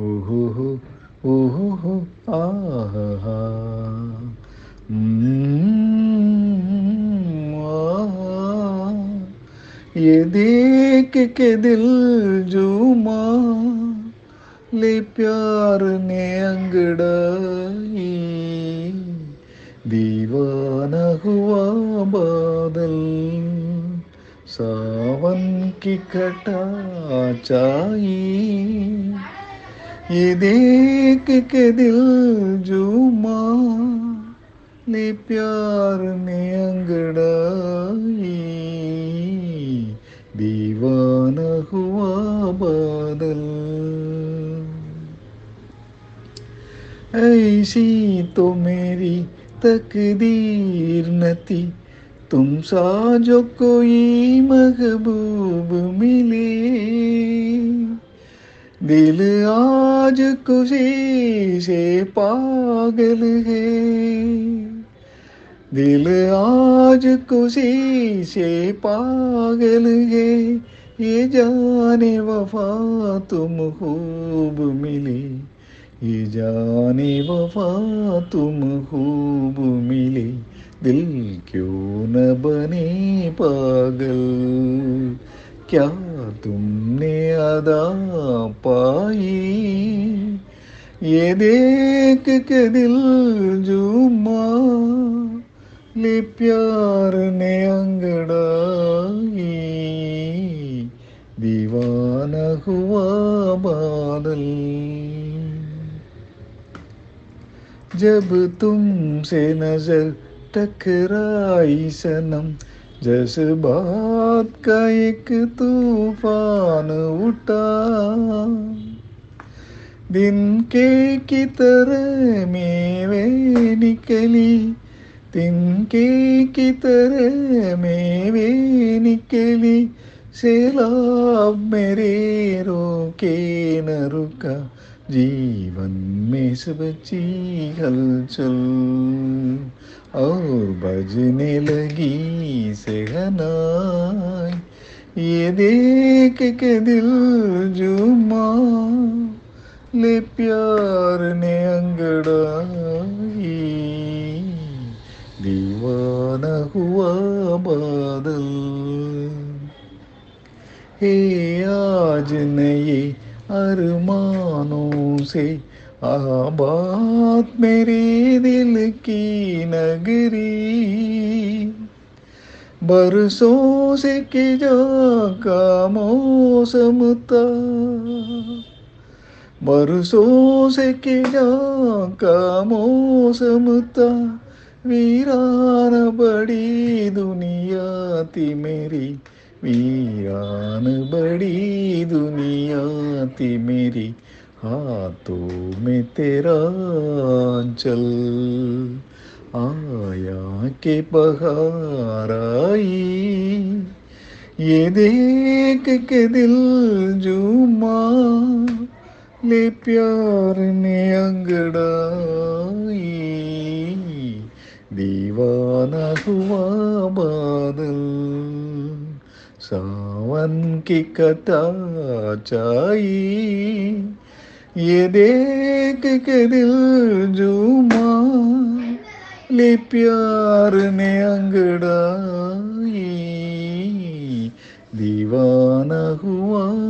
ओहो हो ओहो हो आहा हम्म, आहा। ये देख के दिल जुमा ले प्यार ने अंगड़ाई दीवाना हुआ बादल सावन की घटा चाई ये देख के दिल जुमा ले प्यार ने अंगड़ाई। दीवाना हुआ बादल। ऐसी तो मेरी तकदीर न थी। तुम सा जो कोई महबूब मिले। दिल आज खुशी से पागल है। दिल आज खुशी से पागल है। ये जाने वफा तुम खूब मिले। ये जाने वफा तुम खूब मिले। दिल क्यों न बने पागल? क्या तुमने अदा पाई ये देख के दिल जुमा ले प्यार ने अंगड़ाई दीवाना हुआ बादल जब तुमसे नज़र टकराई सनम जज्बात का एक तूफ़ान उठा। दिन के की तरह मेवे निकली। तिनके की तरह मेवे निकली। सैलाब मेरे रोके न रुका। जीवन में सब ची हलचल और बजने लगी सहनाई। ये देख के दिल जुमा, ले प्यार ने अंगड़ाई। दीवाना हुआ बादल, हे आज नए अरमानों से आबाद मेरे दिल की नगरी। बरसों से के का मौसम था। बरसों से के का मौसम था। वीरान बड़ी दुनिया थी मेरी। वीरान बड़ी दुनिया थी मेरी, हाथों में तेरा चल आया के बहार आई, ये देख के दिल जुमा ले प्यार ने अंगड़ाई दीवाना हुआ बादल सावन की कटा चाई ये देख के दिल जुमा ले प्यार ने अंगड़ाई दीवाना हुआ बादल